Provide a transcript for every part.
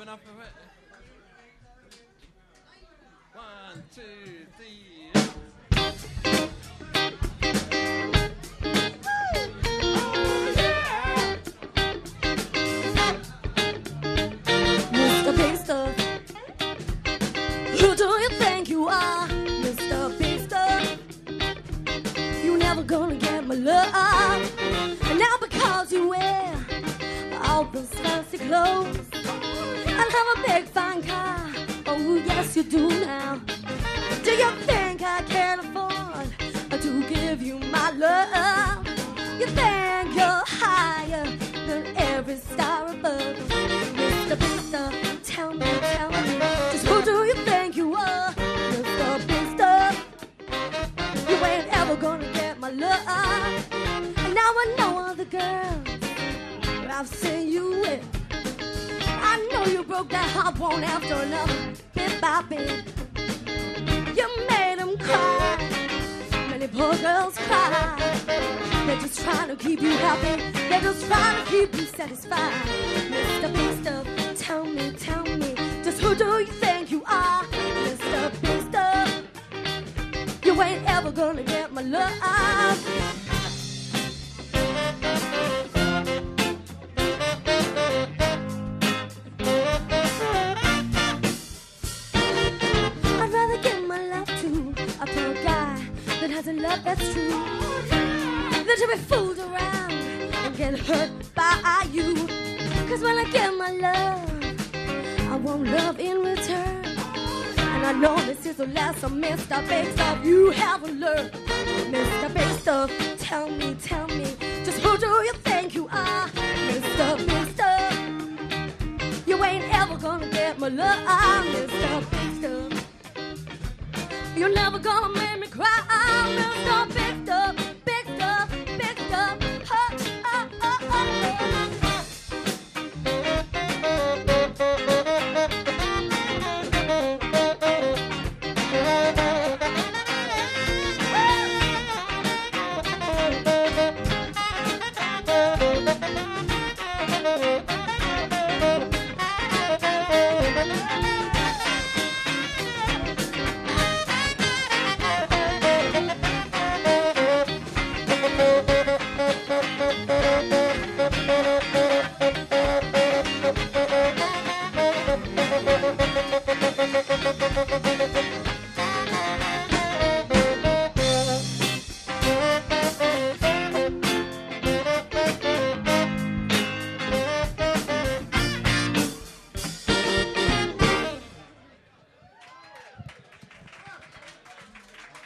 enough of it? One, two, three. Mr. Big Who do you think you are, Mr. Big Stuff? You never gonna get my love. And now because you wear all those fancy clothes have a big fine car. Oh yes you do now. Do you think I can afford to give you my love? You think you're higher than every star above? Mr. Mister, tell me, tell me, just who do you think you are? Mr. Mister, you ain't ever gonna get my love. And now I know all the girls that I've seen you with. Heart one after another, bit by bit. You made them cry. Many poor girls cry. They're just trying to keep you happy. They're just trying to keep you satisfied. Mr. Mister, tell me, tell me, just who do you think you are? Mr. Mister, you ain't ever gonna get my love. That has a love that's true than to be fooled around and get hurt by you. Cause when I give my love, I want love in return. And I know this is the last of Mr. Big Stuff you haven't learned. Mr. Big Stuff, tell me, tell me, just who do you think you are? Mr. Big Stuff. You ain't ever gonna get my love, Mr. Big Stuff. You're never gonna make me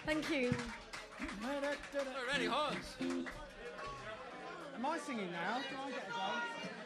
Thank you. Already, horns. Am I singing now? Do I get a go?